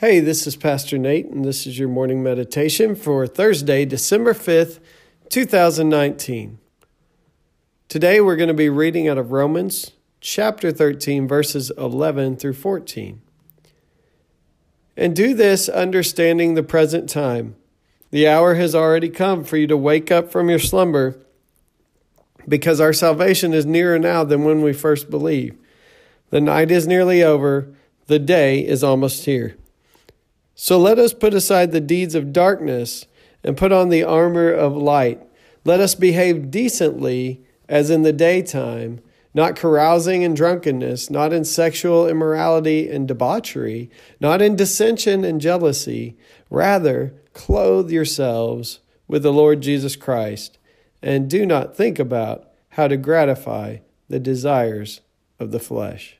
Hey, this is Pastor Nate, and this is your morning meditation for Thursday, December 5th, 2019. Today we're going to be reading out of Romans chapter 13, verses 11 through 14. And do this understanding the present time. The hour has already come for you to wake up from your slumber, because our salvation is nearer now than when we first believed. The night is nearly over, the day is almost here. So let us put aside the deeds of darkness and put on the armor of light. Let us behave decently as in the daytime, not carousing and drunkenness, not in sexual immorality and debauchery, not in dissension and jealousy. Rather, clothe yourselves with the Lord Jesus Christ, and do not think about how to gratify the desires of the flesh.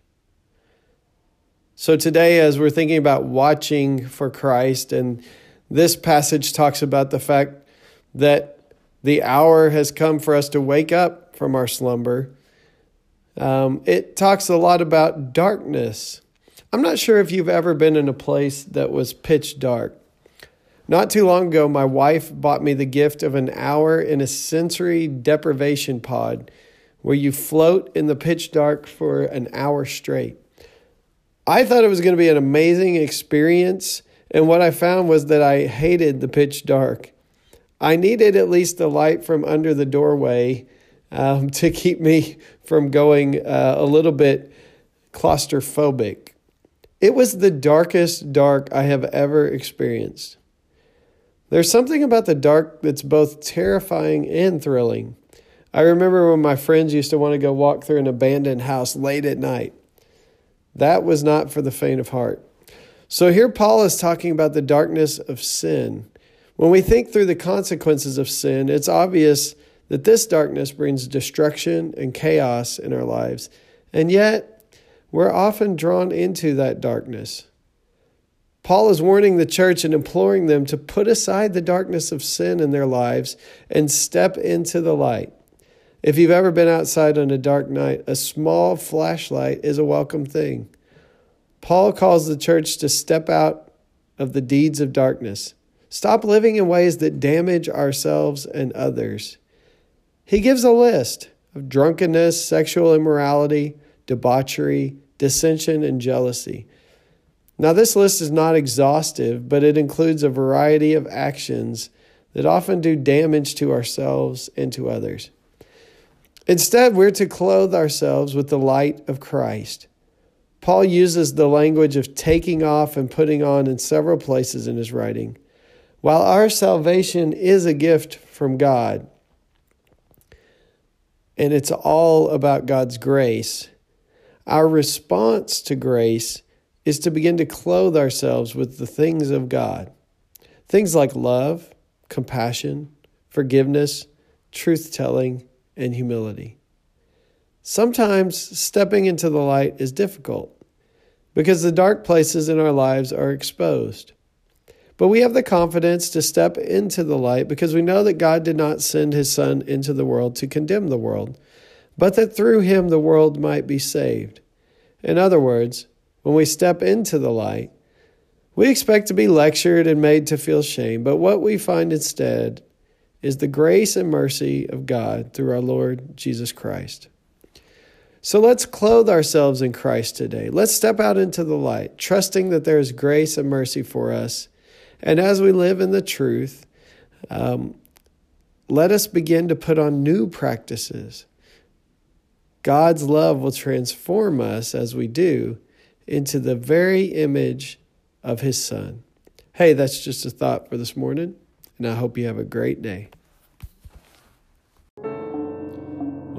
So, today, as we're thinking about watching for Christ, and this passage talks about the fact that the hour has come for us to wake up from our slumber, um, it talks a lot about darkness. I'm not sure if you've ever been in a place that was pitch dark. Not too long ago, my wife bought me the gift of an hour in a sensory deprivation pod where you float in the pitch dark for an hour straight. I thought it was going to be an amazing experience. And what I found was that I hated the pitch dark. I needed at least the light from under the doorway um, to keep me from going uh, a little bit claustrophobic. It was the darkest dark I have ever experienced. There's something about the dark that's both terrifying and thrilling. I remember when my friends used to want to go walk through an abandoned house late at night. That was not for the faint of heart. So here Paul is talking about the darkness of sin. When we think through the consequences of sin, it's obvious that this darkness brings destruction and chaos in our lives. And yet, we're often drawn into that darkness. Paul is warning the church and imploring them to put aside the darkness of sin in their lives and step into the light. If you've ever been outside on a dark night, a small flashlight is a welcome thing. Paul calls the church to step out of the deeds of darkness. Stop living in ways that damage ourselves and others. He gives a list of drunkenness, sexual immorality, debauchery, dissension, and jealousy. Now, this list is not exhaustive, but it includes a variety of actions that often do damage to ourselves and to others. Instead, we're to clothe ourselves with the light of Christ. Paul uses the language of taking off and putting on in several places in his writing. While our salvation is a gift from God, and it's all about God's grace, our response to grace is to begin to clothe ourselves with the things of God. Things like love, compassion, forgiveness, truth telling, and humility. Sometimes stepping into the light is difficult because the dark places in our lives are exposed. But we have the confidence to step into the light because we know that God did not send his Son into the world to condemn the world, but that through him the world might be saved. In other words, when we step into the light, we expect to be lectured and made to feel shame, but what we find instead is the grace and mercy of God through our Lord Jesus Christ. So let's clothe ourselves in Christ today. Let's step out into the light, trusting that there is grace and mercy for us. And as we live in the truth, um, let us begin to put on new practices. God's love will transform us as we do into the very image of His Son. Hey, that's just a thought for this morning and I hope you have a great day.